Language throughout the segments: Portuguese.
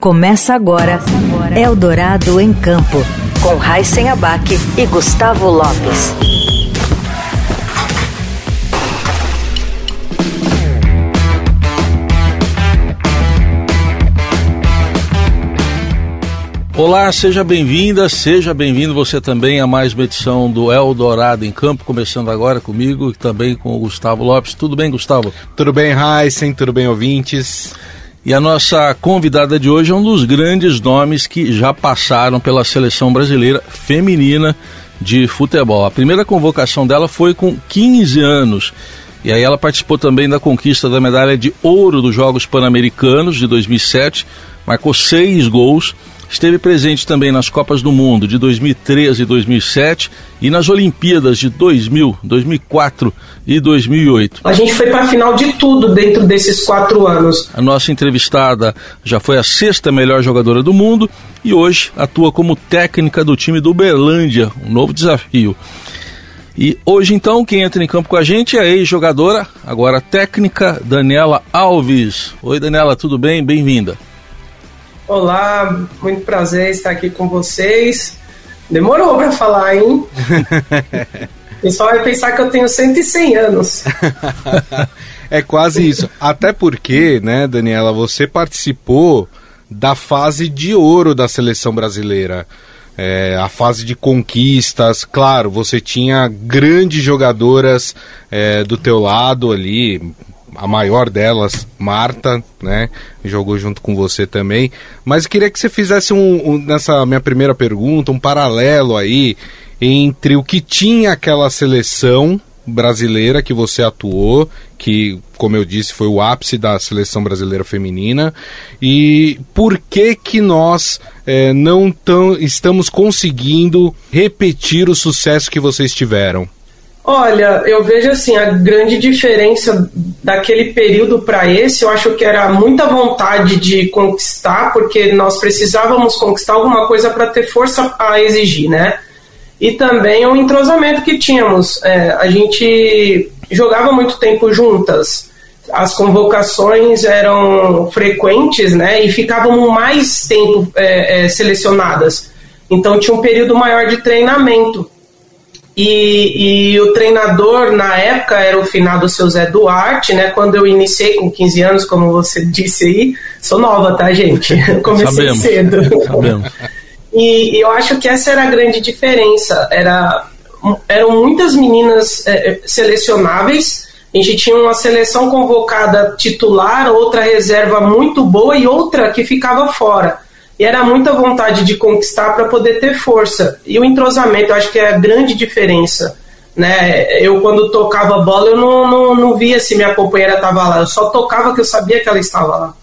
Começa agora Eldorado em Campo, com Raíssen Abac e Gustavo Lopes. Olá, seja bem-vinda, seja bem-vindo você também a mais uma edição do Eldorado em Campo, começando agora comigo e também com o Gustavo Lopes. Tudo bem, Gustavo? Tudo bem, Heisen, tudo bem, ouvintes? E a nossa convidada de hoje é um dos grandes nomes que já passaram pela seleção brasileira feminina de futebol. A primeira convocação dela foi com 15 anos. E aí ela participou também da conquista da medalha de ouro dos Jogos Pan-Americanos de 2007, marcou seis gols Esteve presente também nas Copas do Mundo de 2013 e 2007 e nas Olimpíadas de 2000, 2004 e 2008. A gente foi para a final de tudo dentro desses quatro anos. A nossa entrevistada já foi a sexta melhor jogadora do mundo e hoje atua como técnica do time do Uberlândia, um novo desafio. E hoje então quem entra em campo com a gente é a ex-jogadora, agora técnica, Daniela Alves. Oi Daniela, tudo bem? Bem-vinda. Olá, muito prazer estar aqui com vocês. Demorou para falar, hein? o pessoal vai pensar que eu tenho 100 anos. é quase isso. Até porque, né, Daniela, você participou da fase de ouro da seleção brasileira. É, a fase de conquistas, claro, você tinha grandes jogadoras é, do teu lado ali, a maior delas, Marta, né? Jogou junto com você também. Mas queria que você fizesse um, um, nessa minha primeira pergunta, um paralelo aí entre o que tinha aquela seleção brasileira que você atuou, que, como eu disse, foi o ápice da seleção brasileira feminina, e por que que nós é, não tão, estamos conseguindo repetir o sucesso que vocês tiveram? Olha, eu vejo assim, a grande diferença daquele período para esse, eu acho que era muita vontade de conquistar, porque nós precisávamos conquistar alguma coisa para ter força a exigir, né? E também o entrosamento que tínhamos. É, a gente jogava muito tempo juntas, as convocações eram frequentes, né? E ficavam mais tempo é, é, selecionadas. Então tinha um período maior de treinamento. E, e, o treinador na época era o finado seu Zé Duarte, né? Quando eu iniciei com 15 anos, como você disse aí, sou nova, tá, gente? comecei Sabemos. cedo. Sabemos. E, e, eu acho que essa era a grande diferença. Era, eram muitas meninas é selecionáveis. A gente tinha uma seleção convocada titular, outra reserva muito boa e outra que ficava fora. E era muita vontade de conquistar para poder ter força. E o entrosamento, eu acho que é a grande diferença. Né? Eu, quando tocava bola, eu não, não, não via se minha companheira estava lá. Eu só tocava que eu sabia que ela estava lá.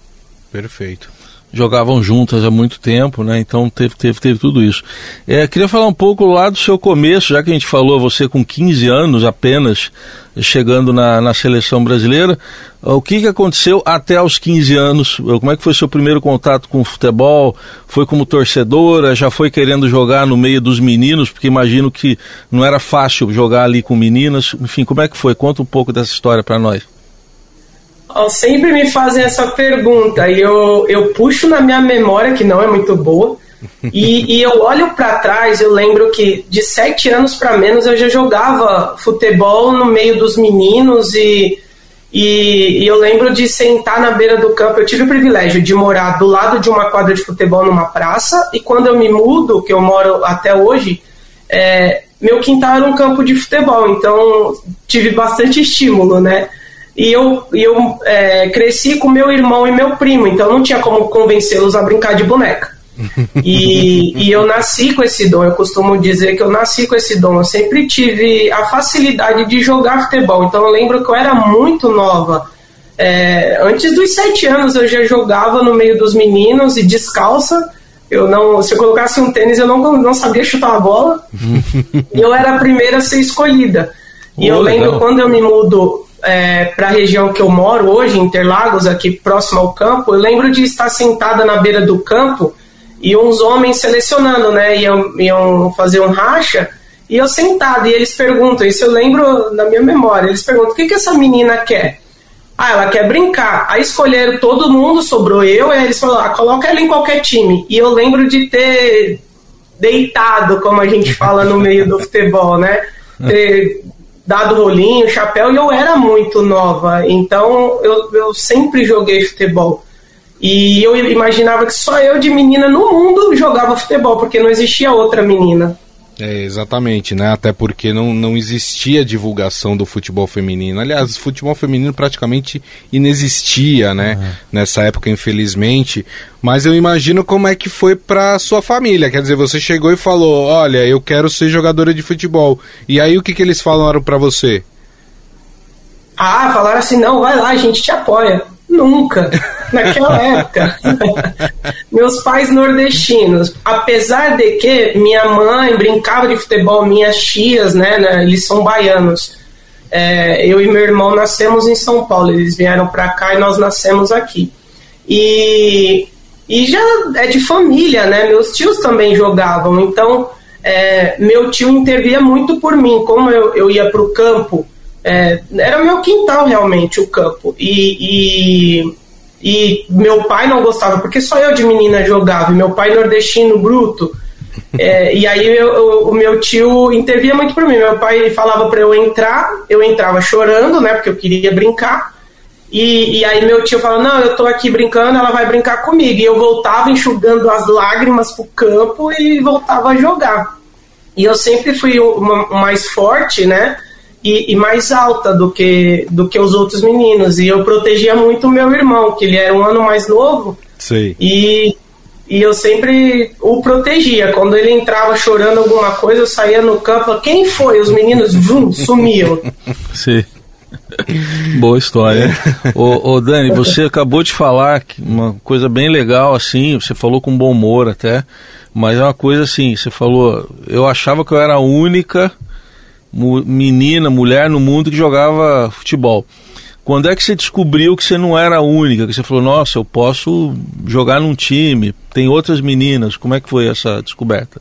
Perfeito jogavam juntas há muito tempo, né? Então teve, teve, teve tudo isso. É, queria falar um pouco lá do seu começo, já que a gente falou, você com 15 anos apenas, chegando na, na seleção brasileira. O que, que aconteceu até os 15 anos? Como é que foi seu primeiro contato com o futebol? Foi como torcedora? Já foi querendo jogar no meio dos meninos? Porque imagino que não era fácil jogar ali com meninas. Enfim, como é que foi? Conta um pouco dessa história para nós sempre me fazem essa pergunta e eu, eu puxo na minha memória, que não é muito boa, e, e eu olho para trás, eu lembro que de sete anos para menos eu já jogava futebol no meio dos meninos e, e, e, eu lembro de sentar na beira do campo. Eu tive o privilégio de morar do lado de uma quadra de futebol numa praça e quando eu me mudo, que eu moro até hoje, é, meu quintal era um campo de futebol, então tive bastante estímulo, né? E eu, eu é, cresci com meu irmão e meu primo, então não tinha como convencê-los a brincar de boneca. E, e, eu nasci com esse dom, eu costumo dizer que eu nasci com esse dom. Eu sempre tive a facilidade de jogar futebol, então eu lembro que eu era muito nova. É, antes dos sete anos eu já jogava no meio dos meninos e descalça. Eu não, se eu colocasse um tênis, eu não, não sabia chutar a bola. e eu era a primeira a ser escolhida. E oh, eu lembro legal. quando eu me mudo é, para a região que eu moro hoje, Interlagos, aqui próximo ao campo, eu lembro de estar sentada na beira do campo e uns homens selecionando, né? Iam, iam fazer um racha e eu sentada e eles perguntam, isso eu lembro na minha memória, eles perguntam: o que, que essa menina quer? Ah, ela quer brincar. Aí escolheram todo mundo, sobrou eu, e eles falaram, ah, coloca ela em qualquer time. E eu lembro de ter deitado, como a gente fala no meio do futebol, né? Ter dado rolinho, chapéu, e eu era muito nova. Então eu, eu sempre joguei futebol. E eu imaginava que só eu de menina no mundo jogava futebol, porque não existia outra menina. É, exatamente, né? Até porque não, não existia divulgação do futebol feminino. Aliás, o futebol feminino praticamente inexistia, né? Uhum. Nessa época, infelizmente. Mas eu imagino como é que foi para sua família. Quer dizer, você chegou e falou: Olha, eu quero ser jogadora de futebol. E aí o que, que eles falaram para você? Ah, falaram assim: não, vai lá, a gente te apoia. Nunca, naquela época. Meus pais nordestinos, apesar de que minha mãe brincava de futebol, minhas tias, né, né eles são baianos. É, eu e meu irmão nascemos em São Paulo, eles vieram para cá e nós nascemos aqui. E, e já é de família, né? Meus tios também jogavam, então é, meu tio intervia muito por mim. Como eu, eu ia para o campo é, era meu quintal realmente o campo. E, e, e, meu pai não gostava, porque só eu de menina jogava, meu pai nordestino bruto. É, e aí eu, eu, o meu tio intervia muito por mim. Meu pai falava para eu entrar, eu entrava chorando, né? Porque eu queria brincar. E, e, aí meu tio falava, não, eu tô aqui brincando, ela vai brincar comigo. E eu voltava enxugando as lágrimas pro campo e voltava a jogar. E eu sempre fui o mais forte, né? E, e, mais alta do que, do que os outros meninos. E eu protegia muito o meu irmão, que ele era um ano mais novo. Sei. E, e eu sempre o protegia. Quando ele entrava chorando alguma coisa, eu saía no campo, quem foi? Os meninos vum, sumiam. Sim. Boa história. ô, ô, Dani, você acabou de falar uma coisa bem legal, assim, você falou com bom humor até, mas é uma coisa assim, você falou, eu achava que eu era a única menina, mulher no mundo que jogava futebol. Quando é que você descobriu que você não era a única? Que você falou, nossa, eu posso jogar num time, tem outras meninas. Como é que foi essa descoberta?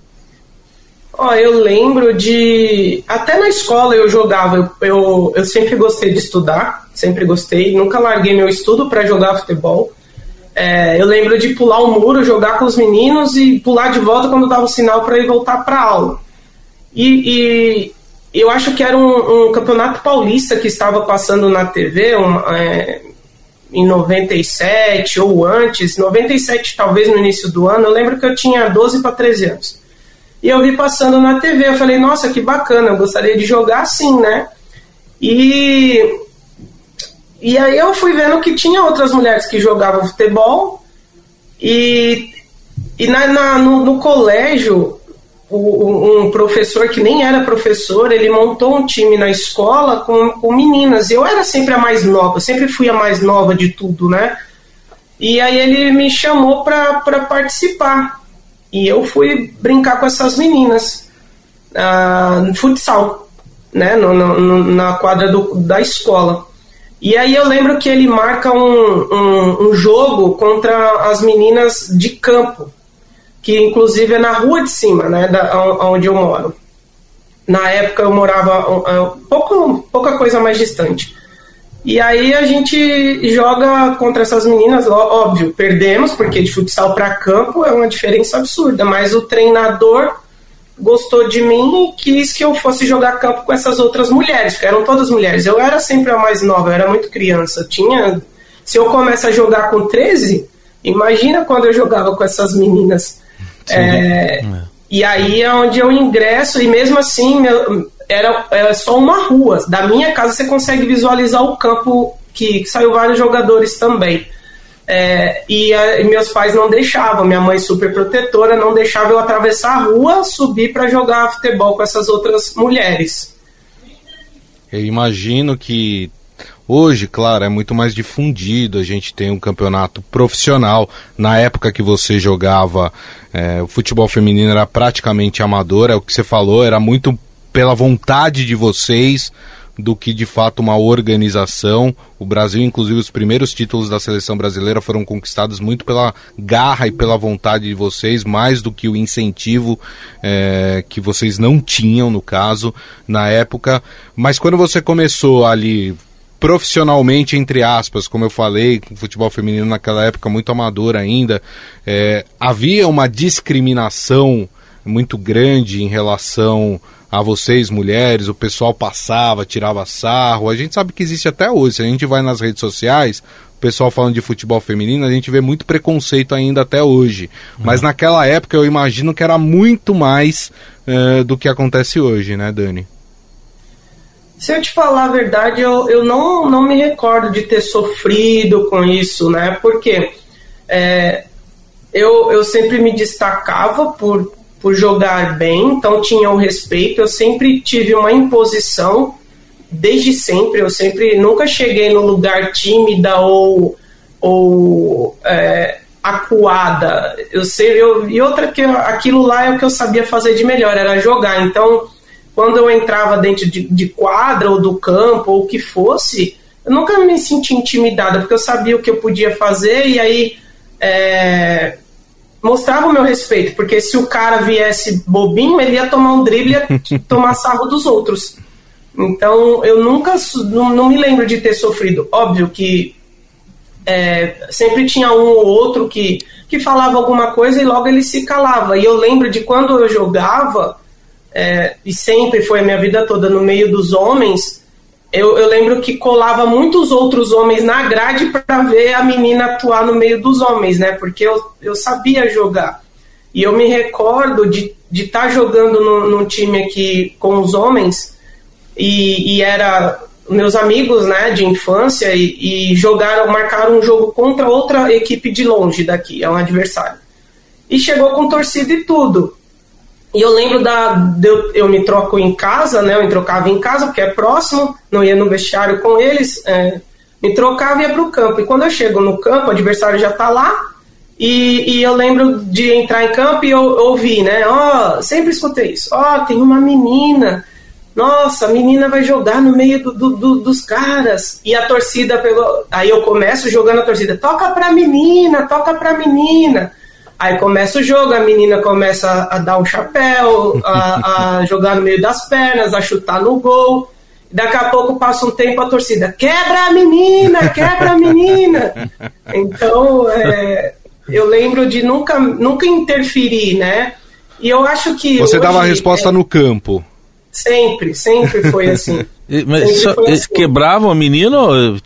Ó, oh, eu lembro de. Até na escola eu jogava, eu, eu, eu sempre gostei de estudar, sempre gostei, nunca larguei meu estudo para jogar futebol. É, eu lembro de pular o muro, jogar com os meninos e pular de volta quando dava o sinal para ir voltar para aula. E, eu acho que era um, um, campeonato paulista que estava passando na TV é, em 97 ou antes, 97 talvez no início do ano. Eu lembro que eu tinha 12 para 13 anos. E eu vi passando na TV, eu falei, nossa, que bacana, eu gostaria de jogar assim, né? E, e aí eu fui vendo que tinha outras mulheres que jogavam futebol e, e na, na no, no colégio um professor que nem era professor, ele montou um time na escola com, com meninas. Eu era sempre a mais nova, sempre fui a mais nova de tudo, né? E aí ele me chamou para participar. E eu fui brincar com essas meninas uh, no futsal, né? No, no, na quadra do, da escola. E aí eu lembro que ele marca um, um, um jogo contra as meninas de campo que inclusive é na rua de cima, né, da, onde eu moro. Na época eu morava um, pouco, pouca coisa mais distante. E aí a gente joga contra essas meninas, óbvio, perdemos, porque de futsal para campo é uma diferença absurda, mas o treinador gostou de mim e quis que eu fosse jogar campo com essas outras mulheres, porque eram todas mulheres. Eu era sempre a mais nova, eu era muito criança. Tinha. Se eu começo a jogar com 13, imagina quando eu jogava com essas meninas. É, é, e aí é onde eu ingresso, e mesmo assim era, era só uma rua. Da minha casa você consegue visualizar o campo que, que saiu vários jogadores também. É, e, a, e, meus pais não deixavam, minha mãe super protetora não deixava eu atravessar a rua, subir para jogar futebol com essas outras mulheres. Eu imagino que Hoje, claro, é muito mais difundido, a gente tem um campeonato profissional. Na época que você jogava, é, o futebol feminino era praticamente amador, é o que você falou, era muito pela vontade de vocês do que de fato uma organização. O Brasil, inclusive, os primeiros títulos da seleção brasileira foram conquistados muito pela garra e pela vontade de vocês, mais do que o incentivo é, que vocês não tinham, no caso, na época. Mas quando você começou ali profissionalmente, entre aspas, como eu falei, com futebol feminino naquela época muito amador ainda, é, havia uma discriminação muito grande em relação a vocês, mulheres, o pessoal passava, tirava sarro. A gente sabe que existe até hoje. Se a gente vai nas redes sociais, o pessoal falando de futebol feminino, a gente vê muito preconceito ainda até hoje. Mas uhum. naquela época eu imagino que era muito mais uh, do que acontece hoje, né, Dani? Se eu te falar a verdade, eu, eu não, não me recordo de ter sofrido com isso, né? Porque é, eu, eu sempre me destacava por, por jogar bem, então tinha o respeito, eu sempre tive uma imposição, desde sempre, eu sempre nunca cheguei no lugar tímida ou, ou é, acuada. Eu sei, eu, e outra que aquilo lá é o que eu sabia fazer de melhor, era jogar. Então quando eu entrava dentro de, de quadra ou do campo ou o que fosse, eu nunca me senti intimidada, porque eu sabia o que eu podia fazer e aí é, mostrava o meu respeito, porque se o cara viesse bobinho, ele ia tomar um drible e ia tomar sarro dos outros. Então eu nunca, não, não me lembro de ter sofrido. Óbvio que é, sempre tinha um ou outro que, que falava alguma coisa e logo ele se calava. E eu lembro de quando eu jogava é, e sempre foi a minha vida toda no meio dos homens, eu, eu lembro que colava muitos outros homens na grade para ver a menina atuar no meio dos homens, né? Porque eu, eu sabia jogar. E eu me recordo de estar tá jogando no, num time aqui com os homens e, e era meus amigos né, de infância e, e jogaram, marcaram um jogo contra outra equipe de longe daqui, é um adversário. E chegou com torcida e tudo. E eu lembro da. De eu, eu me troco em casa, né? Eu me trocava em casa, porque é próximo, não ia no vestiário com eles, é, me trocava e ia pro campo. E quando eu chego no campo, o adversário já tá lá, e, e eu lembro de entrar em campo e eu, ouvir, né? Ó, oh, sempre escutei isso. Ó, oh, tem uma menina. Nossa, a menina vai jogar no meio do, do, do, dos caras. E a torcida pegou. Aí eu começo jogando a torcida. Toca pra menina, toca pra menina. Aí começa o jogo, a menina começa a dar um chapéu, a, a jogar no meio das pernas, a chutar no gol. Daqui a pouco passa um tempo a torcida, quebra a menina, quebra a menina. Então, é, eu lembro de nunca, nunca interferir, né? E eu acho que. Você hoje, dava a resposta é, no campo. Sempre, sempre foi assim. Mas só, assim. quebravam a menina?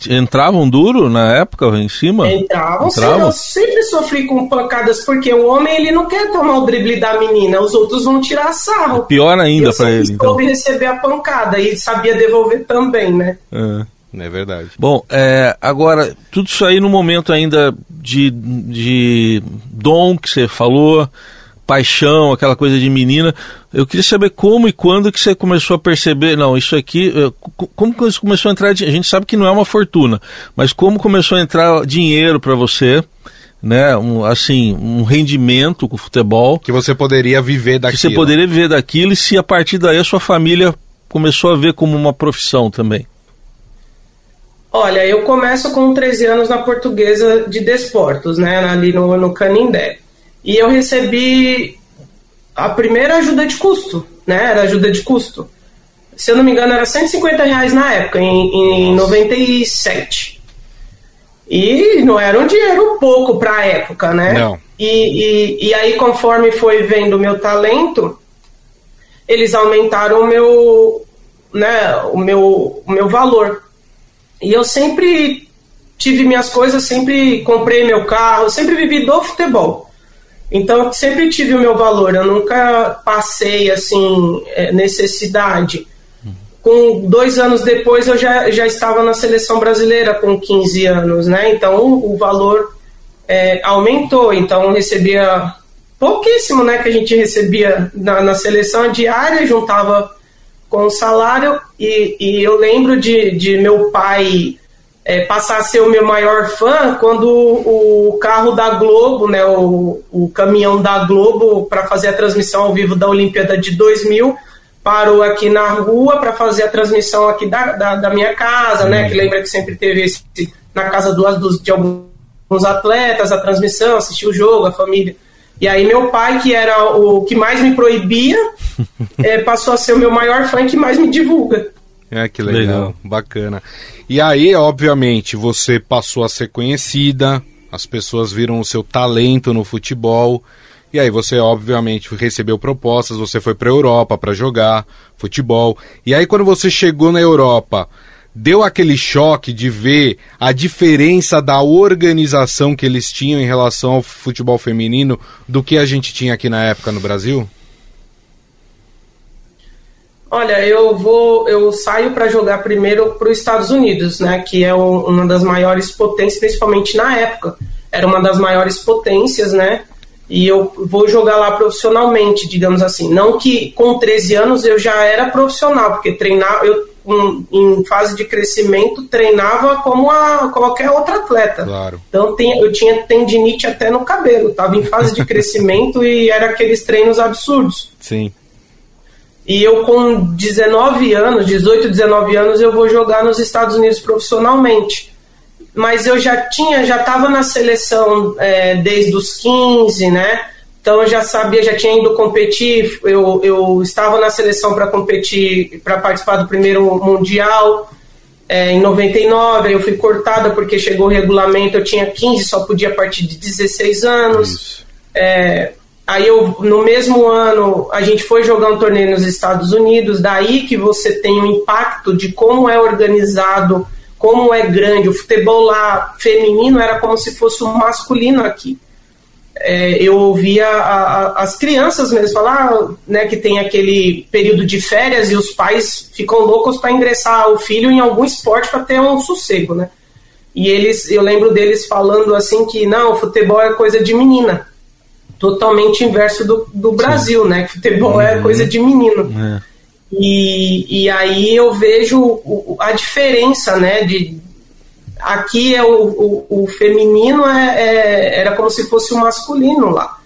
Entravam duro na época em cima? Entravam, entravam? eu sempre sofri com pancadas, porque o homem ele não quer tomar o drible da menina, os outros vão tirar sarro. Pior ainda para ele, então. soube receber a pancada e sabia devolver também, né? É. É verdade. Bom, é, agora, tudo isso aí no momento ainda de, de dom que você falou, paixão, aquela coisa de menina. Eu queria saber como e quando que você começou a perceber, não, isso aqui, como que começou a entrar, a gente sabe que não é uma fortuna, mas como começou a entrar dinheiro para você, né, um, assim, um rendimento com o futebol. Que você poderia viver daquilo. Que você poderia viver daquilo e se a partir daí a sua família começou a ver como uma profissão também. Olha, eu começo com 13 anos na portuguesa de desportos, né, ali no, no Canindé. E eu recebi a primeira ajuda de custo, né? Era ajuda de custo. Se eu não me engano, era 150 reais na época, em, em 97. E não era um dinheiro pouco para a época, né? Não. E, e, e, aí, conforme foi vendo o meu talento, eles aumentaram o meu, né, o meu, o meu valor. E eu sempre tive minhas coisas, sempre comprei meu carro, sempre vivi do futebol. Então, eu sempre tive o meu valor, eu nunca passei, assim, é, necessidade. Com dois anos depois, eu já, já estava na seleção brasileira com 15 anos, né? Então, o valor é, aumentou. Então, eu recebia pouquíssimo, né? Que a gente recebia na, na seleção diária, juntava com o salário. E, e eu lembro de, de meu pai é, passar a ser o meu maior fã quando o, carro da Globo, né, o, o caminhão da Globo, para fazer a transmissão ao vivo da Olimpíada de 2000, parou aqui na rua para fazer a transmissão aqui da, da, da minha casa, né, que lembra que sempre teve esse, na casa do, dos, de alguns atletas a transmissão, assistir o jogo, a família. E aí meu pai, que era o que mais me proibia, é, passou a ser o meu maior fã e que mais me divulga. É, que legal, legal, bacana. E aí, obviamente, você passou a ser conhecida, as pessoas viram o seu talento no futebol. E aí você obviamente recebeu propostas, você foi para a Europa para jogar futebol. E aí quando você chegou na Europa, deu aquele choque de ver a diferença da organização que eles tinham em relação ao futebol feminino do que a gente tinha aqui na época no Brasil? Olha, eu vou, eu saio para jogar primeiro para os Estados Unidos, né, que é o, uma das maiores potências, principalmente na época, era uma das maiores potências, né, e eu vou jogar lá profissionalmente, digamos assim. Não que com 13 anos eu já era profissional, porque treinar, eu um, em fase de crescimento treinava como a, qualquer outro atleta. Claro. Então tem, eu tinha tendinite até no cabelo, estava em fase de crescimento e era aqueles treinos absurdos. Sim. E eu com 19 anos, 18, 19 anos, eu vou jogar nos Estados Unidos profissionalmente. Mas eu já tinha, já estava na seleção é, desde os 15, né? Então eu já sabia, já tinha ido competir, eu, eu estava na seleção para competir, para participar do primeiro Mundial é, em 99, aí eu fui cortada porque chegou o regulamento, eu tinha 15, só podia a partir de 16 anos. É, Aí eu, no mesmo ano, a gente foi jogar um torneio nos Estados Unidos, daí que você tem o um impacto de como é organizado, como é grande. O futebol lá feminino era como se fosse um masculino aqui. É, eu ouvia a, a, as crianças mesmo falar né, que tem aquele período de férias e os pais ficam loucos para ingressar o filho em algum esporte para ter um sossego, né? E eles, eu lembro deles falando assim que não, o futebol é coisa de menina totalmente inverso do, do Brasil, né? Que futebol é uhum. é coisa de menino. É. E, e aí eu vejo a diferença, né? De, aqui é o, o, o feminino é, é, era como se fosse o masculino lá.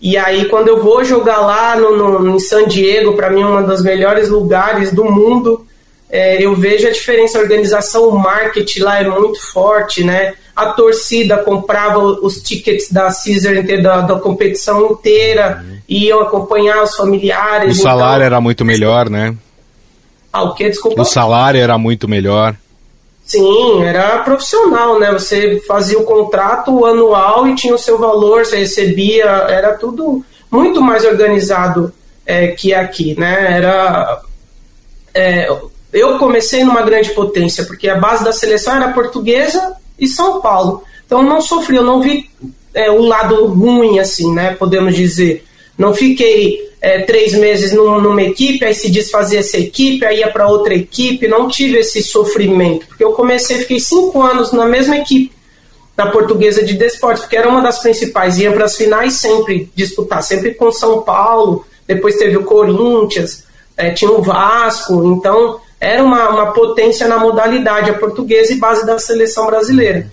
E aí quando eu vou jogar lá no, no em San Diego, para mim é um dos melhores lugares do mundo, é, eu vejo a diferença. A organização, o marketing lá é muito forte, né? A torcida comprava os tickets da Caesar da, da competição inteira, uhum. iam acompanhar os familiares. O salário então... era muito melhor, né? Ah, o que? Desculpa. O salário era muito melhor. Sim, era profissional, né? Você fazia o contrato anual e tinha o seu valor, você recebia, era tudo muito mais organizado é, que aqui, né? Era. É, eu comecei numa grande potência, porque a base da seleção era portuguesa e São Paulo. Então não sofri, eu não vi é, o lado ruim, assim, né? Podemos dizer. Não fiquei é, três meses numa, numa, equipe, aí se desfazia essa equipe, aí ia para outra equipe, não tive esse sofrimento, porque eu comecei, fiquei cinco anos na mesma equipe, na Portuguesa de Desportes, porque era uma das principais, ia para as finais sempre disputar, sempre com São Paulo, depois teve o Corinthians, é, tinha o Vasco, então era uma, uma potência na modalidade, a portuguesa e base da seleção brasileira.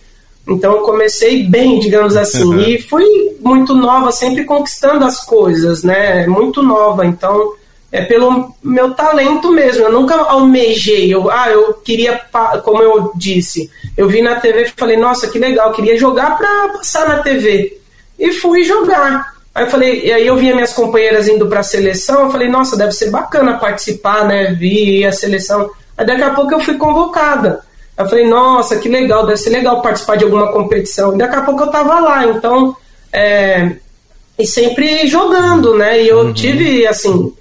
Então eu comecei bem, digamos assim, uhum. e fui muito nova, sempre conquistando as coisas, né? Muito nova, então é pelo meu talento mesmo. Eu nunca almejei, eu, ah, eu queria, como eu disse, eu vi na TV e falei, nossa, que legal, eu queria jogar para passar na TV. E fui jogar. Aí eu falei, e aí eu via minhas companheiras indo para a seleção, eu falei, nossa, deve ser bacana participar, né? Vi a seleção. Aí daqui a pouco eu fui convocada. Eu falei, nossa, que legal, deve ser legal participar de alguma competição. E daqui a pouco eu tava lá, então. É, e sempre jogando, né? E eu uhum. tive, assim,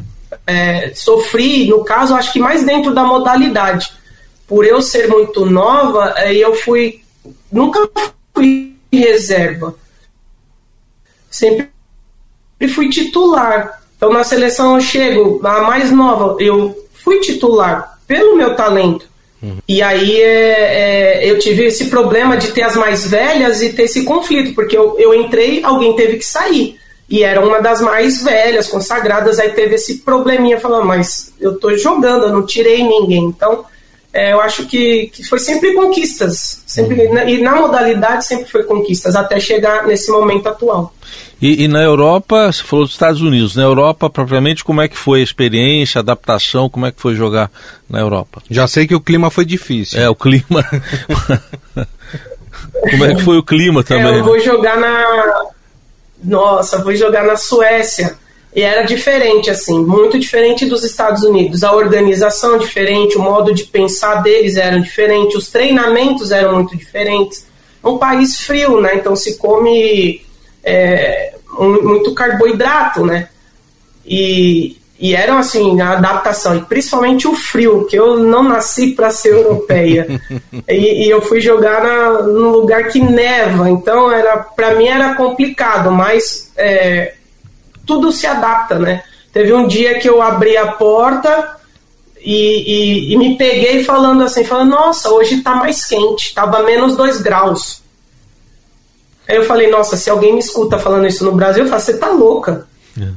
é, sofri, no caso, acho que mais dentro da modalidade. Por eu ser muito nova, aí eu fui. Nunca fui reserva. Sempre e fui titular. Então na seleção eu chego, a mais nova, eu fui titular pelo meu talento. Uhum. E aí é, é, eu tive esse problema de ter as mais velhas e ter esse conflito, porque eu, eu entrei, alguém teve que sair. E era uma das mais velhas, consagradas, aí teve esse probleminha, falando, mas eu tô jogando, eu não tirei ninguém. Então, é, eu acho que, que foi sempre conquistas. Sempre, uhum. E na modalidade sempre foi conquistas, até chegar nesse momento atual. E, e, na Europa, você falou dos Estados Unidos, na Europa, propriamente, como é que foi a experiência, a adaptação, como é que foi jogar na Europa? Já sei que o clima foi difícil. É, o clima. como é que foi o clima também? É, eu vou jogar na. Nossa, vou jogar na Suécia. E era diferente, assim, muito diferente dos Estados Unidos. A organização diferente, o modo de pensar deles era diferente, os treinamentos eram muito diferentes. Um país frio, né? Então se come é, muito carboidrato, né? E, e eram assim, a adaptação, e principalmente o frio, que eu não nasci para ser europeia. e, e, eu fui jogar na, num lugar que neva, então era para mim era complicado, mas é, tudo se adapta, né? Teve um dia que eu abri a porta e, e, e me peguei falando assim, falando, nossa, hoje tá mais quente, tava menos dois graus. Aí eu falei, nossa, se alguém me escuta falando isso no Brasil, eu falo, você tá louca. É.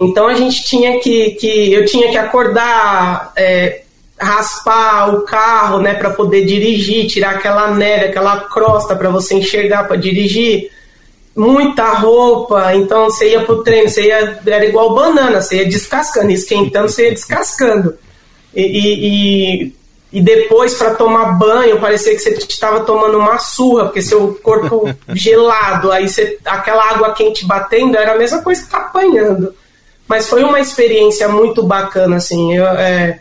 Então a gente tinha que, que eu tinha que acordar, é, raspar o carro, né, para poder dirigir, tirar aquela neve, aquela crosta para você enxergar para dirigir. Muita roupa, então você ia pro treino, você ia, era igual banana, você ia descascando, esquentando, você ia descascando. E, e, e depois para tomar banho parecia que você estava tomando uma surra, porque seu corpo gelado, aí você, aquela água quente batendo era a mesma coisa que tá apanhando. Mas foi uma experiência muito bacana, assim, eu, é,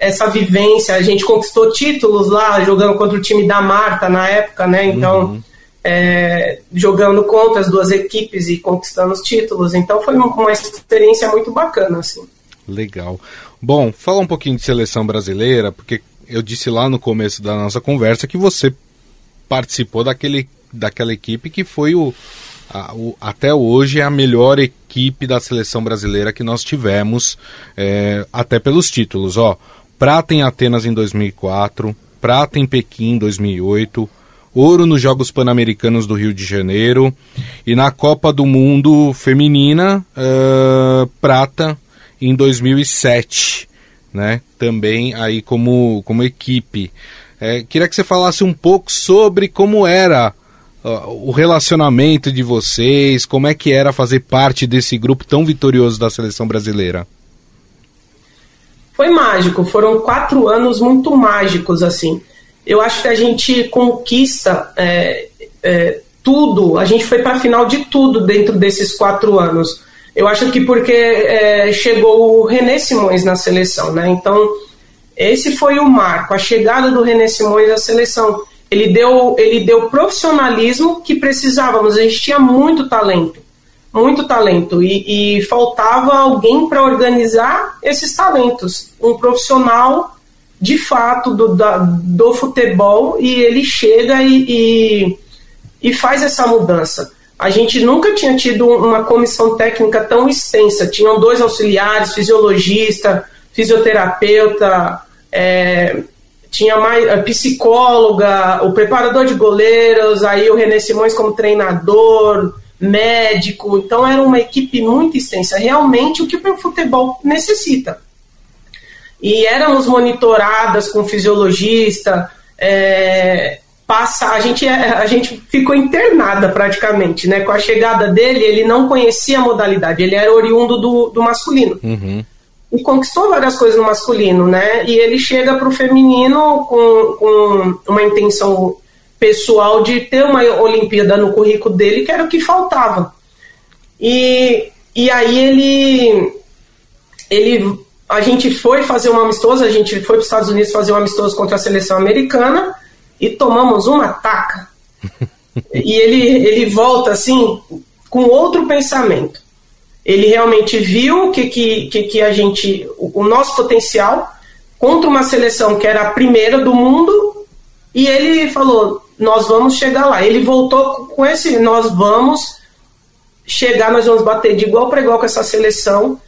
essa vivência, a gente conquistou títulos lá, jogando contra o time da Marta na época, né, então... Uhum. É, jogando contra as duas equipes e conquistando os títulos. Então foi uma experiência muito bacana, assim. Legal. Bom, fala um pouquinho de seleção brasileira, porque eu disse lá no começo da nossa conversa que você participou daquele, daquela equipe que foi o, a, o, até hoje a melhor equipe da seleção brasileira que nós tivemos, é, até pelos títulos. Ó, prata em Atenas em 2004, prata em Pequim em 2008, ouro nos Jogos Pan-Americanos do Rio de Janeiro e na Copa do Mundo Feminina, uh, prata em 2007 né? Também aí como, como equipe. É, queria que você falasse um pouco sobre como era uh, o relacionamento de vocês, como é que era fazer parte desse grupo tão vitorioso da seleção brasileira. Foi mágico, foram quatro anos muito mágicos, assim. Eu acho que a gente conquista é, é, tudo, a gente foi para a final de tudo dentro desses quatro anos. Eu acho que porque é, chegou o René Simões na seleção, né? Então, esse foi o marco, a chegada do René Simões à seleção. Ele deu, ele deu profissionalismo que precisávamos, a gente tinha muito talento, muito talento, e, e faltava alguém para organizar esses talentos, um profissional de fato do, da, do futebol, e ele chega e, e, e faz essa mudança. A gente nunca tinha tido uma comissão técnica tão extensa. Tinham dois auxiliares, fisiologista, fisioterapeuta, é, tinha mais a psicóloga, o preparador de goleiros, aí o René Simões como treinador, médico. Então era uma equipe muito extensa, realmente o que o futebol necessita. E éramos monitoradas com fisiologista, é, passa, a gente, é, a gente ficou internada praticamente, né? Com a chegada dele, ele não conhecia a modalidade, ele era oriundo do, do masculino. Uhum. E conquistou várias coisas no masculino, né? E ele chega para o feminino com, com uma intenção pessoal de ter uma Olimpíada no currículo dele, que era o que faltava. E, e aí ele, ele. A gente foi fazer uma amistosa, a gente foi para os Estados Unidos fazer um amistoso contra a seleção americana e tomamos uma taca. e ele, ele volta assim com outro pensamento. Ele realmente viu que, que, que, que a gente, o, o nosso potencial contra uma seleção que era a primeira do mundo e ele falou: nós vamos chegar lá. Ele voltou com esse: nós vamos chegar, nós vamos bater de igual para igual com essa seleção.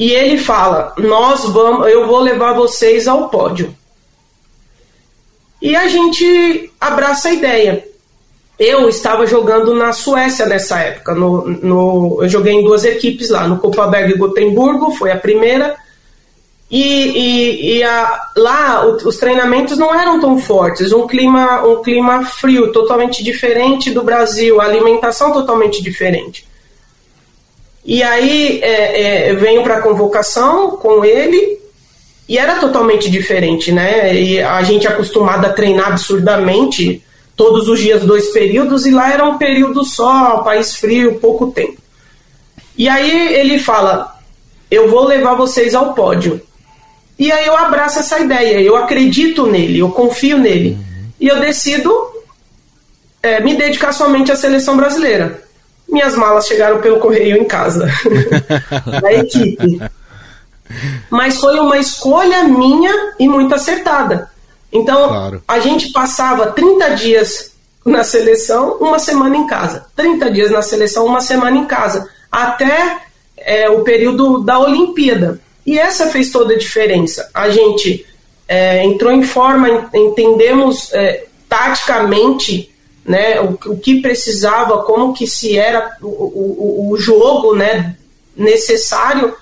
E ele fala: nós vamos, eu vou levar vocês ao pódio. E a gente abraça a ideia. Eu estava jogando na Suécia nessa época. No, no, eu joguei em duas equipes lá, no Copaberg e Gotemburgo, foi a primeira. E, e, e a, lá os treinamentos não eram tão fortes, um clima, um clima frio, totalmente diferente do Brasil, alimentação totalmente diferente. E aí é, é, eu venho para a convocação com ele e era totalmente diferente, né? E a gente é acostumado a treinar absurdamente todos os dias dois períodos e lá era um período só, país frio, pouco tempo. E aí ele fala: Eu vou levar vocês ao pódio. E aí eu abraço essa ideia, eu acredito nele, eu confio nele. Uhum. E eu decido é, me dedicar somente à seleção brasileira. Minhas malas chegaram pelo correio em casa, da equipe. Mas foi uma escolha minha e muito acertada. Então, claro. a gente passava 30 dias na seleção, uma semana em casa. 30 dias na seleção, uma semana em casa. Até é, o período da Olimpíada. E essa fez toda a diferença. A gente é, entrou em forma, entendemos é, taticamente né, o, o, que precisava, como que se era o, o, o jogo né, necessário.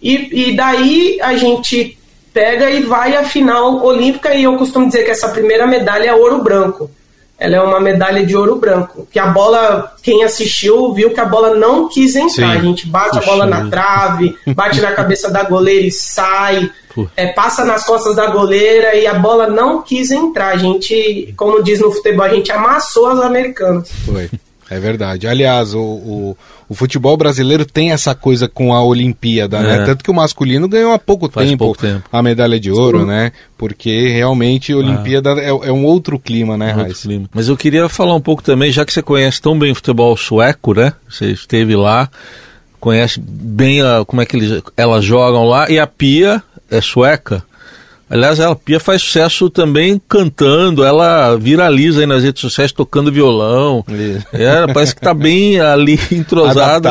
E, e daí a gente pega e vai à final olímpica e eu costumo dizer que essa primeira medalha é ouro branco. Ela é uma medalha de ouro branco. Que a bola, quem assistiu, viu que a bola não quis entrar. Sim. A gente bate Puxa a bola na trave, bate na cabeça da goleira e sai. É, passa nas costas da goleira e a bola não quis entrar. A gente, como diz no futebol, a gente amassou as americanas. Foi. É verdade. Aliás, o, o, o, futebol brasileiro tem essa coisa com a Olimpíada, né? é. né? Tanto que o masculino ganhou há pouco tempo, pouco tempo, a medalha de ouro, Sim. né? Porque realmente a Olimpíada é, é, um outro clima, né, outro clima. Mas eu queria falar um pouco também, já que você conhece tão bem o futebol sueco, né? Você esteve lá, conhece bem a, como é que eles, elas jogam lá, e a Pia é sueca. Aliás, a Pia faz sucesso também cantando, ela viraliza aí nas redes sociais tocando violão. É, parece que está bem ali entrosada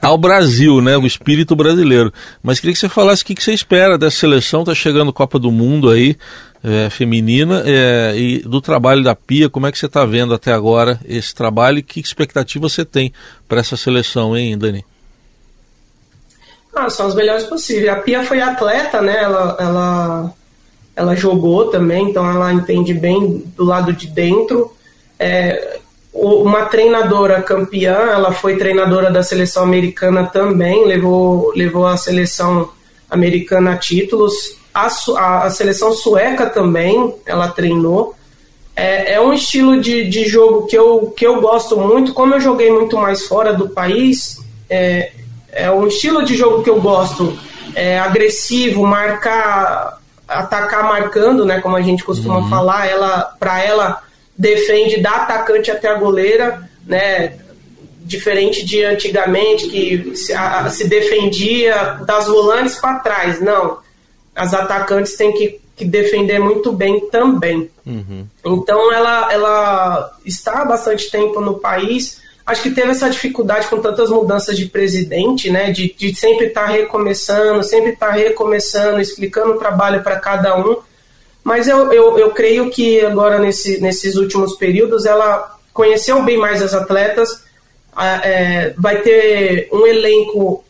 ao Brasil, né? O espírito brasileiro. Mas queria que você falasse o que, que você espera dessa seleção, está chegando Copa do Mundo aí, é, feminina, é, e do trabalho da Pia, como é que você está vendo até agora esse trabalho e que expectativa você tem para essa seleção, hein, Dani? Ah, são as melhores possíveis. A Pia foi atleta, né? Ela, ela ela jogou também, então ela entende bem do lado de dentro. É, uma treinadora campeã, ela foi treinadora da seleção americana também, levou, levou a seleção americana a títulos. A, a, a seleção sueca também, ela treinou. É, é um estilo de, de jogo que eu, que eu gosto muito. Como eu joguei muito mais fora do país, é, é um estilo de jogo que eu gosto. É, agressivo, marcar atacar marcando, né, como a gente costuma uhum. falar, ela para ela defende da atacante até a goleira, né, diferente de antigamente que se, a, se defendia das volantes para trás, não. As atacantes têm que, que defender muito bem também. Uhum. Então ela ela está há bastante tempo no país acho que teve essa dificuldade com tantas mudanças de presidente, né, de, de sempre estar tá recomeçando, sempre estar tá recomeçando, explicando o trabalho para cada um. Mas eu, eu, eu creio que agora, nesse, nesses últimos períodos, ela conheceu bem mais as atletas, é, vai ter um elenco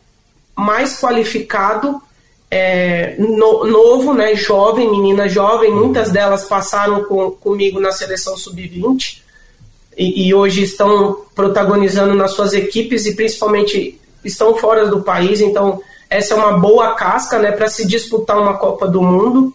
mais qualificado, é, no, novo, né, jovem, menina jovem, muitas delas passaram com, comigo na seleção sub-20 e, e, hoje estão protagonizando nas suas equipes e principalmente estão fora do país. Então, essa é uma boa casca né, para se disputar uma Copa do Mundo.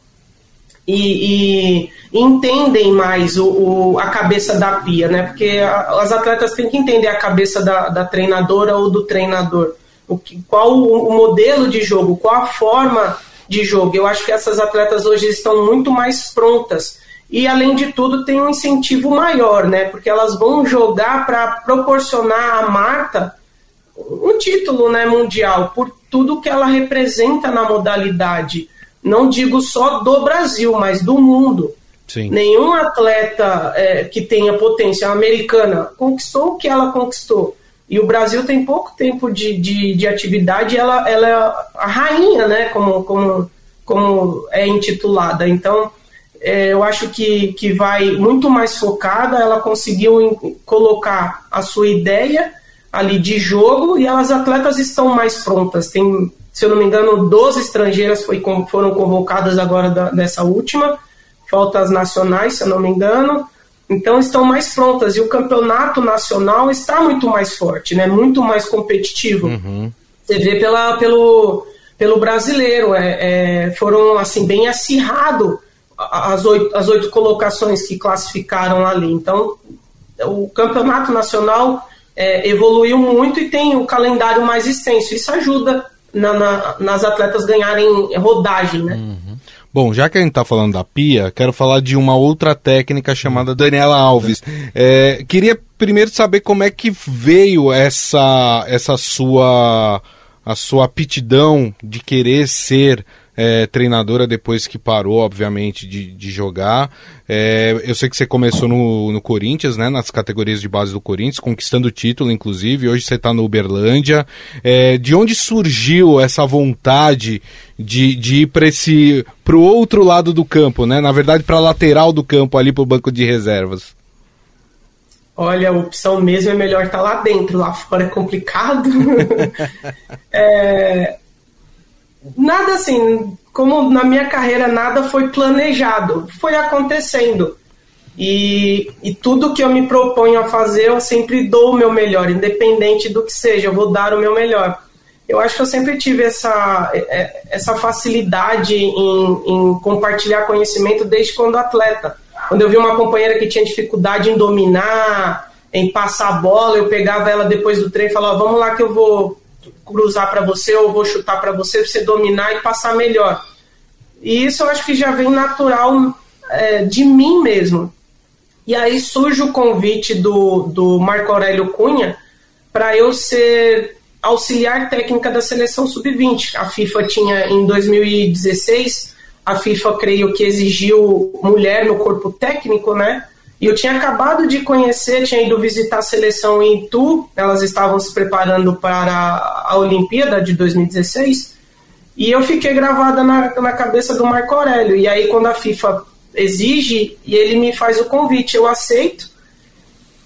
E, e entendem mais o, o, a cabeça da pia, né? Porque a, as atletas têm que entender a cabeça da, da treinadora ou do treinador. O que, qual o, o modelo de jogo, qual a forma de jogo. Eu acho que essas atletas hoje estão muito mais prontas e além de tudo tem um incentivo maior, né? Porque elas vão jogar para proporcionar à Marta um título, né, mundial por tudo que ela representa na modalidade. Não digo só do Brasil, mas do mundo. Sim. Nenhum atleta é, que tenha potência americana conquistou o que ela conquistou. E o Brasil tem pouco tempo de, de, de atividade, ela, ela é a rainha, né? Como, como, como é intitulada. Então, eu acho que, que vai muito mais focada. Ela conseguiu colocar a sua ideia ali de jogo e as atletas estão mais prontas. Tem, se eu não me engano, 12 estrangeiras foi, foram convocadas agora da, dessa última. Falta as nacionais, se eu não me engano. Então estão mais prontas e o campeonato nacional está muito mais forte, né? Muito mais competitivo. Uhum. Você vê pela, pelo, pelo brasileiro, é, é, foram assim bem acirrado as oito, as oito colocações que classificaram ali. Então, o campeonato nacional é, evoluiu muito e tem o calendário mais extenso. Isso ajuda na, na, nas atletas ganharem rodagem, né? Uhum. Bom, já que a gente está falando da Pia, quero falar de uma outra técnica chamada Daniela Alves. É, queria primeiro saber como é que veio essa, essa sua a sua aptidão de querer ser é, treinadora depois que parou, obviamente, de, de jogar. É, eu sei que você começou no, no Corinthians, né, nas categorias de base do Corinthians, conquistando o título, inclusive. Hoje você está no Uberlândia. É, de onde surgiu essa vontade de, de ir para esse para o outro lado do campo, né? Na verdade, para a lateral do campo, ali para o banco de reservas. Olha, a opção mesmo é melhor estar tá lá dentro, lá fora é complicado. é, nada assim, como na minha carreira nada foi planejado, foi acontecendo. E, e tudo que eu me proponho a fazer, eu sempre dou o meu melhor, independente do que seja, eu vou dar o meu melhor. Eu acho que eu sempre tive essa, é, essa facilidade em, em compartilhar conhecimento desde quando atleta. Quando eu vi uma companheira que tinha dificuldade em dominar, em passar a bola, eu pegava ela depois do treino e falava: vamos lá que eu vou cruzar para você ou vou chutar para você, para você dominar e passar melhor. E isso eu acho que já vem natural é, de mim mesmo. E aí surge o convite do, do Marco Aurélio Cunha para eu ser auxiliar técnica da seleção sub-20. A FIFA tinha em 2016, a FIFA creio que exigiu mulher no corpo técnico, né? E eu tinha acabado de conhecer, tinha ido visitar a seleção em Itu, elas estavam se preparando para a Olimpíada de 2016, e eu fiquei gravada na, na cabeça do Marco Aurélio. E aí, quando a FIFA exige, e ele me faz o convite, eu aceito,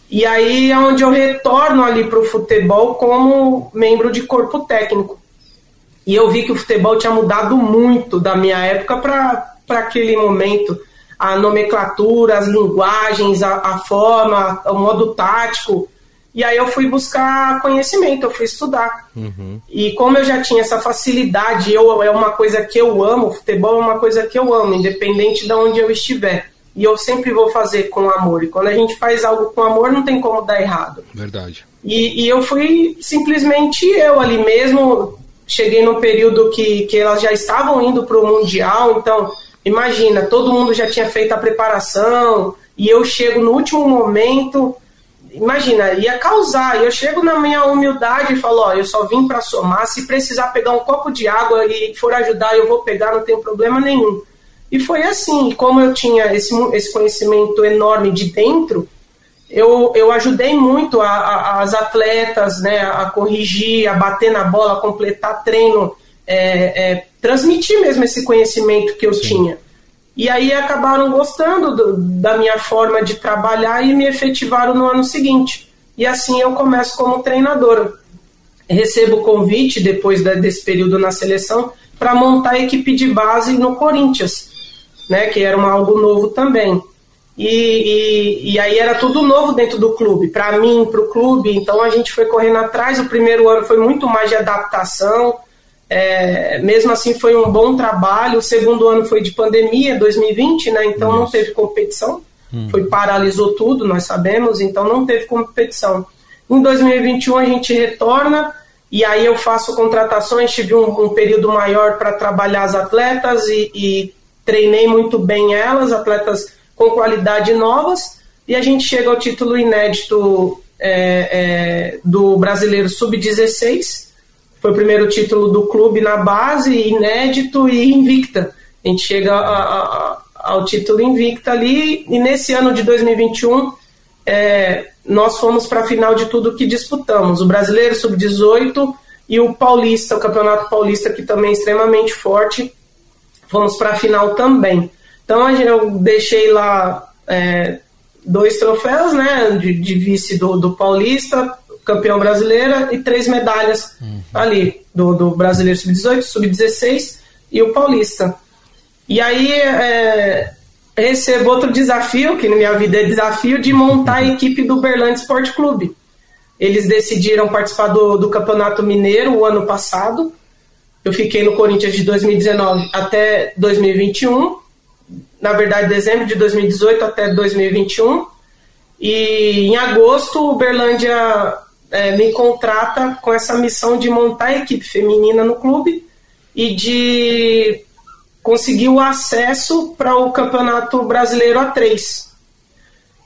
e aí é onde eu retorno ali para o futebol como membro de corpo técnico. E eu vi que o futebol tinha mudado muito da minha época para aquele momento a nomenclatura, as linguagens, a, a forma, o modo tático. E aí eu fui buscar conhecimento, eu fui estudar. Uhum. E como eu já tinha essa facilidade, eu, é uma coisa que eu amo, futebol é uma coisa que eu amo, independente de onde eu estiver. E eu sempre vou fazer com amor. E quando a gente faz algo com amor, não tem como dar errado. Verdade. E, e eu fui simplesmente eu ali mesmo. Cheguei no período que, que elas já estavam indo para o Mundial, então Imagina, todo mundo já tinha feito a preparação e eu chego no último momento. Imagina, ia causar. Eu chego na minha humildade e falo: Ó, eu só vim para somar. Se precisar pegar um copo de água e for ajudar, eu vou pegar, não tem problema nenhum. E foi assim. Como eu tinha esse, esse conhecimento enorme de dentro, eu, eu ajudei muito a, a, as atletas né, a corrigir, a bater na bola, a completar treino é, é, transmitir mesmo esse conhecimento que eu Sim. tinha. E aí acabaram gostando do, da minha forma de trabalhar e me efetivaram no ano seguinte. E assim eu começo como treinadora. Recebo o convite, depois da, desse período na seleção, para montar a equipe de base no Corinthians, né, que era algo novo também. E, e, e, aí era tudo novo dentro do clube, para mim, para o clube. Então a gente foi correndo atrás. O primeiro ano foi muito mais de adaptação, é, mesmo assim foi um bom trabalho. O segundo ano foi de pandemia, 2020, né? Então Isso. não teve competição. Hum. Foi paralisou tudo, nós sabemos. Então não teve competição. Em 2021 a gente retorna e aí eu faço contratações. Tive um, um período maior para trabalhar as atletas e, e treinei muito bem elas, atletas com qualidade novas. E a gente chega ao título inédito é, é, do Brasileiro Sub-16 foi o primeiro título do clube na base, inédito e invicta. A gente chega a, a, ao título invicta ali, e nesse ano de 2021, é, nós fomos para a final de tudo que disputamos: o Brasileiro Sub-18 e o Paulista, o Campeonato Paulista, que também é extremamente forte. Fomos para a final também. Então eu deixei lá é, dois troféus, né, de, de vice do, do Paulista, campeão brasileira e três medalhas uhum. ali, do, do brasileiro sub-18, sub-16 e o paulista. E aí é, recebo outro desafio, que na minha vida é desafio, de montar a equipe do Berlândia Esporte Clube. Eles decidiram participar do, do Campeonato Mineiro o ano passado. Eu fiquei no Corinthians de 2019 até 2021. Na verdade, dezembro de 2018 até 2021. E em agosto, o Berlândia é, me contrata com essa missão de montar a equipe feminina no clube e de conseguir o acesso para o Campeonato Brasileiro A3.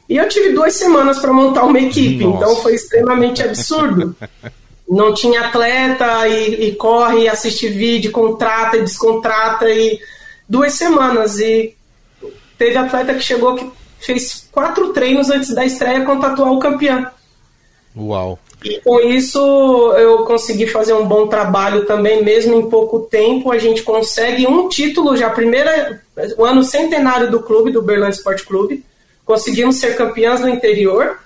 E eu tive duas semanas para montar uma equipe, Nossa. então foi extremamente absurdo. Não tinha atleta e, e, corre, assiste vídeo, contrata e descontrata e duas semanas e teve atleta que chegou que fez quatro treinos antes da estreia contra atual campeão. Uau! E com isso eu consegui fazer um bom trabalho também, mesmo em pouco tempo. A gente consegue um título já, primeira, o ano centenário do clube, do Berlândia Esporte Clube. Conseguimos ser campeãs no interior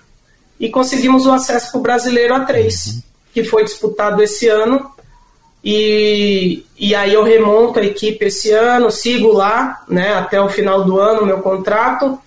e conseguimos o acesso para o Brasileiro A3, uhum. que foi disputado esse ano. E, e aí eu remonto a equipe esse ano, sigo lá né, até o final do ano, meu contrato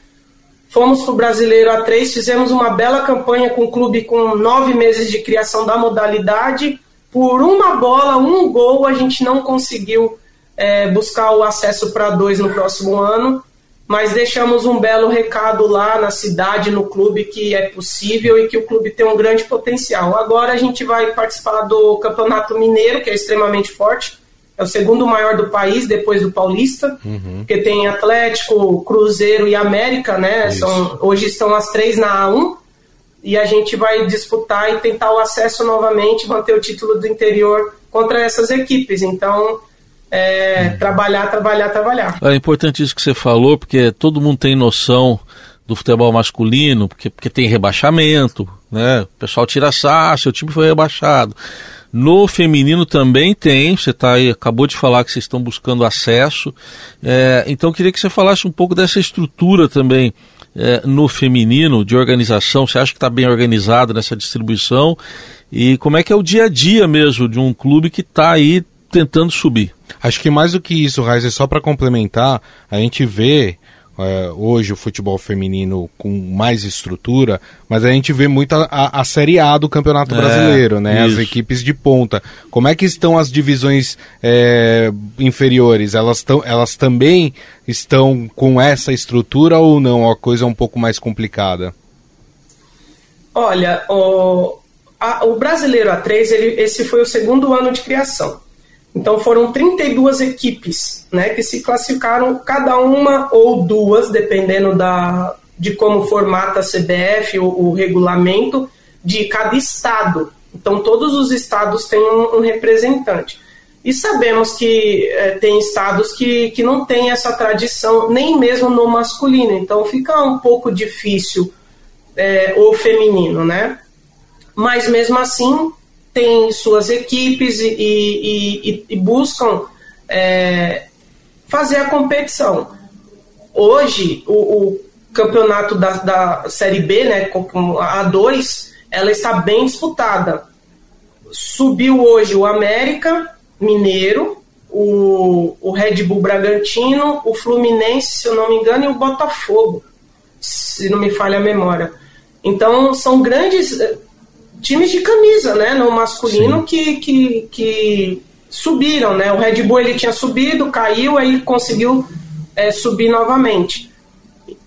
Fomos para o Brasileiro A3, fizemos uma bela campanha com o clube com nove meses de criação da modalidade. Por uma bola, um gol, a gente não conseguiu é, buscar o acesso para dois no próximo ano, mas deixamos um belo recado lá na cidade, no clube, que é possível e que o clube tem um grande potencial. Agora a gente vai participar do Campeonato Mineiro, que é extremamente forte é o segundo maior do país, depois do Paulista, uhum. porque tem Atlético, Cruzeiro e América, né? São, hoje estão as três na A1, e a gente vai disputar e tentar o acesso novamente, manter o título do interior contra essas equipes. Então, é, uhum. trabalhar, trabalhar, trabalhar. É importante isso que você falou, porque todo mundo tem noção do futebol masculino, porque, porque tem rebaixamento, né? O pessoal tira sarro, seu time foi rebaixado. No feminino também tem, você tá aí, acabou de falar que vocês estão buscando acesso. É, então queria que você falasse um pouco dessa estrutura também é, no feminino, de organização. Você acha que está bem organizado nessa distribuição? E como é que é o dia a dia mesmo de um clube que está aí tentando subir? Acho que mais do que isso, Raiz, é só para complementar, a gente vê é, hoje o futebol feminino com mais estrutura, mas a gente vê muito a, a Série A do Campeonato é, Brasileiro, né? Isso. As equipes de ponta. Como é que estão as divisões é, inferiores? Elas, tão, elas também estão com essa estrutura ou não? A coisa é um pouco mais complicada? Olha, o, a, o Brasileiro A3, ele, esse foi o segundo ano de criação. Então foram 32 equipes né, que se classificaram, cada uma ou duas, dependendo da, de como formata a CBF, o, o regulamento de cada estado. Então todos os estados têm um, um representante. E sabemos que é, tem estados que, que não têm essa tradição, nem mesmo no masculino. Então fica um pouco difícil é, o feminino, né? Mas mesmo assim, têm suas equipes e, e, e, e buscam é, fazer a competição. Hoje, o, o campeonato da, da, Série B, né, a A2, ela está bem disputada. Subiu hoje o América Mineiro, o, o Red Bull Bragantino, o Fluminense, se eu não me engano, e o Botafogo, se não me falha a memória. Então, são grandes times de camisa, né, no masculino que, que, que subiram, né? O Red Bull ele tinha subido, caiu, aí conseguiu é, subir novamente.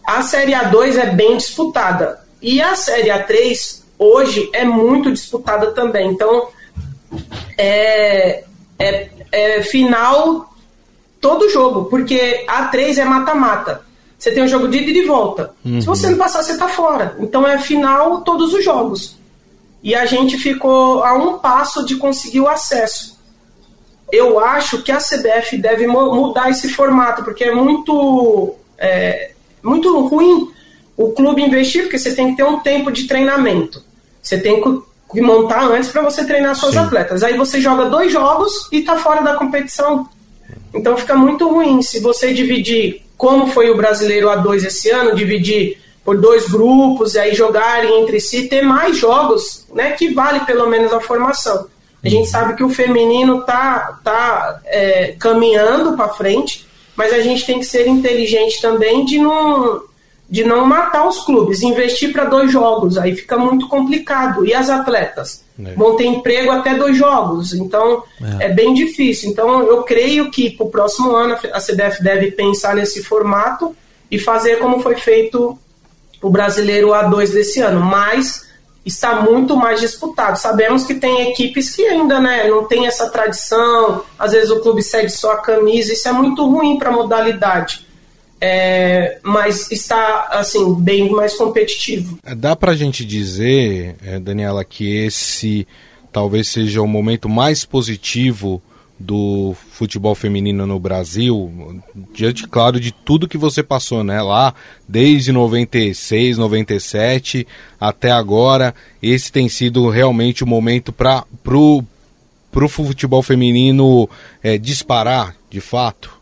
A Série A2 é bem disputada e a Série A3 hoje é muito disputada também. Então é, é, é final todo jogo, porque a A3 é mata-mata. Você tem um jogo de ida e de volta. Uhum. Se você não passar, você está fora. Então é final todos os jogos e a gente ficou a um passo de conseguir o acesso. Eu acho que a CBF deve mudar esse formato, porque é muito, é, muito ruim o clube investir, porque você tem que ter um tempo de treinamento. Você tem que montar antes para você treinar suas Sim. atletas. Aí você joga dois jogos e está fora da competição. Então fica muito ruim se você dividir, como foi o brasileiro A2 esse ano, dividir por dois grupos e aí jogarem entre si, ter mais jogos, né, que vale pelo menos a formação. A gente sabe que o feminino tá, tá é, caminhando para frente, mas a gente tem que ser inteligente também de não, de não matar os clubes, investir para dois jogos, aí fica muito complicado. E as atletas? É. Vão ter emprego até dois jogos, então é. é bem difícil. Então eu creio que para o próximo ano a CBF deve pensar nesse formato e fazer como foi feito o brasileiro A2 desse ano, mas está muito mais disputado. Sabemos que tem equipes que ainda né, não tem essa tradição, às vezes o clube cede só a camisa, isso é muito ruim para a modalidade. É, mas está assim bem mais competitivo. É, dá para a gente dizer, é, Daniela, que esse talvez seja o momento mais positivo do futebol feminino no Brasil, diante, claro, de tudo que você passou, né? Lá, desde 96, 97 até agora, esse tem sido realmente o momento para pro, pro futebol feminino é, disparar, de fato?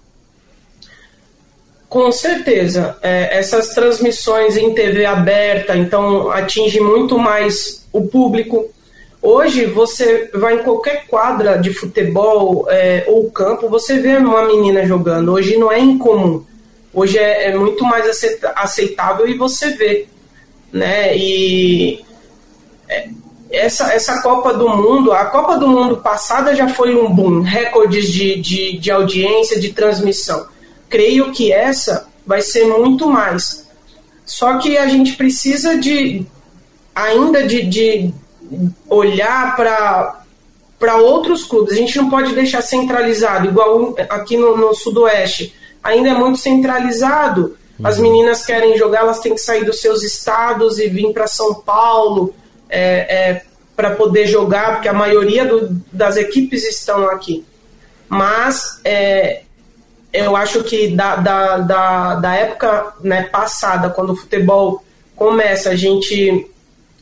Com certeza. É, essas transmissões em TV aberta, então, atinge muito mais o público, Hoje você vai em qualquer quadra de futebol é, ou campo, você vê uma menina jogando. Hoje não é incomum. Hoje é, é muito mais aceitável e você vê. Né? E é, essa, essa Copa do Mundo, a Copa do Mundo passada já foi um boom, recordes de, de, de audiência, de transmissão. Creio que essa vai ser muito mais. Só que a gente precisa de ainda de, de olhar para outros clubes. A gente não pode deixar centralizado, igual aqui no, no Sudoeste. Ainda é muito centralizado. As uhum. meninas querem jogar, elas têm que sair dos seus estados e vir para São Paulo é, é, para poder jogar, porque a maioria do, das equipes estão aqui. Mas é, eu acho que da, da, da, da época né, passada, quando o futebol começa, a gente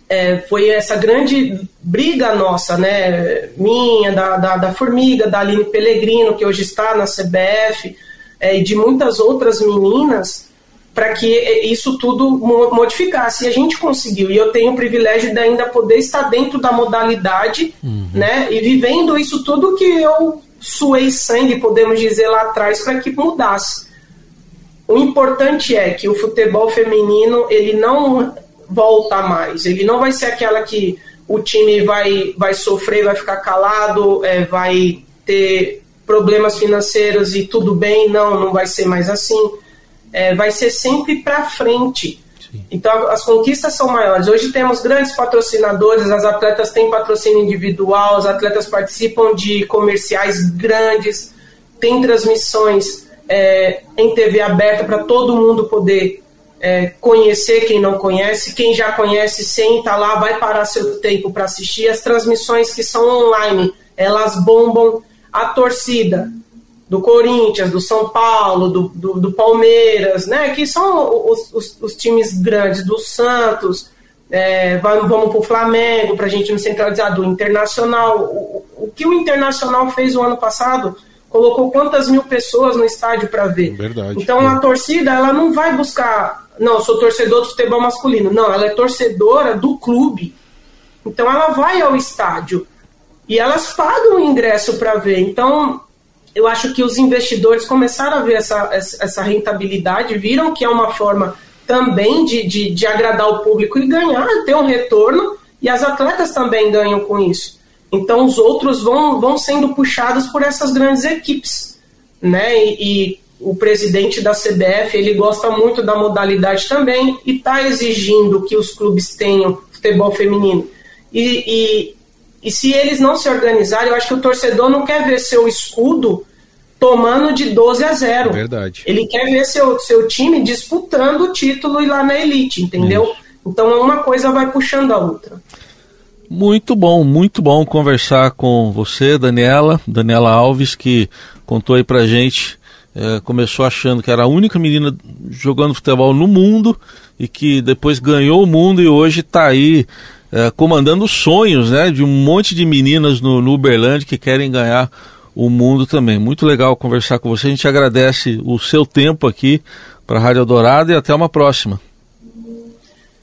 é, foi essa grande briga nossa, né? Minha, da, da, da, Formiga, da Aline Pellegrino, que hoje está na CBF, é, e de muitas outras meninas, para que isso tudo modificasse. E a gente conseguiu. E eu tenho o privilégio de ainda poder estar dentro da modalidade, uhum. né? E vivendo isso tudo que eu suei sangue, podemos dizer, lá atrás, para que mudasse. O importante é que o futebol feminino ele não volta mais. Ele não vai ser aquela que o time vai, vai sofrer, vai ficar calado, é, vai ter problemas financeiros e tudo bem. Não, não vai ser mais assim. É, vai ser sempre para frente. Então as conquistas são maiores. Hoje temos grandes patrocinadores, as atletas têm patrocínio individual, os atletas participam de comerciais grandes, tem transmissões é, em TV aberta para todo mundo poder é, conhecer quem não conhece, quem já conhece, senta lá, vai parar seu tempo para assistir. As transmissões que são online, elas bombam a torcida do Corinthians, do São Paulo, do, do, do Palmeiras, né? Que são os, os, os times grandes, do Santos. É, vamos vamos para o Flamengo, para a gente não centralizar, do Internacional. O, o que o Internacional fez o ano passado colocou quantas mil pessoas no estádio para ver. Verdade. Então a torcida ela não vai buscar não, sou torcedor do futebol masculino. Não, ela é torcedora do clube. Então ela vai ao estádio e elas pagam o ingresso para ver. Então eu acho que os investidores começaram a ver essa, essa rentabilidade, viram que é uma forma também de, de, de agradar o público e ganhar, ter um retorno, e as atletas também ganham com isso. Então os outros vão, vão sendo puxados por essas grandes equipes. Né? E, e o presidente da CBF ele gosta muito da modalidade também e está exigindo que os clubes tenham futebol feminino. E, e, e, se eles não se organizarem, eu acho que o torcedor não quer ver seu escudo tomando de 12 a 0. Verdade. Ele quer ver seu, seu time disputando o título e lá na elite, entendeu? Isso. Então uma coisa vai puxando a outra. Muito bom, muito bom conversar com você, Daniela, Daniela Alves, que contou aí pra gente é, começou achando que era a única menina jogando futebol no mundo e que depois ganhou o mundo e hoje está aí é, comandando sonhos né, de um monte de meninas no, no Uberlândia que querem ganhar o mundo também. Muito legal conversar com você. A gente agradece o seu tempo aqui para a Rádio Dourado e até uma próxima.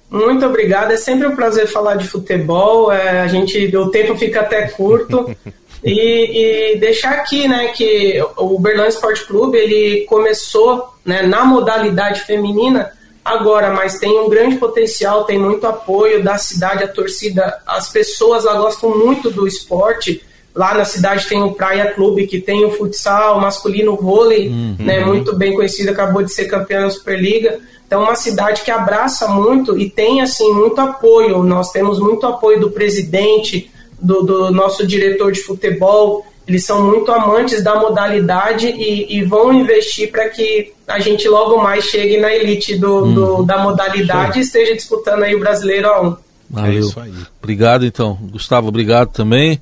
Muito obrigado. É sempre um prazer falar de futebol. É, a gente, o tempo fica até curto. E, e, deixar aqui, né, que o Berlândia Esporte Clube ele começou né, na modalidade feminina agora, mas tem um grande potencial, tem muito apoio da cidade, a torcida, as pessoas lá gostam muito do esporte. Lá na cidade tem o Praia Clube, que tem o futsal, o masculino vôlei, uhum. né, muito bem conhecido, acabou de ser campeão da Superliga. Então, uma cidade que abraça muito e tem assim muito apoio. Nós temos muito apoio do presidente, do, do nosso diretor de futebol. Eles são muito amantes da modalidade e, e vão investir para que a gente logo mais chegue na elite do, hum, do da modalidade e esteja disputando aí o brasileiro a um. Valeu. É isso aí. Obrigado então, Gustavo. Obrigado também.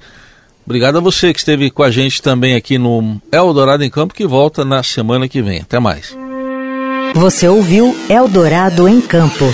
Obrigado a você que esteve com a gente também aqui no Eldorado em Campo, que volta na semana que vem. Até mais. Você ouviu Eldorado em Campo.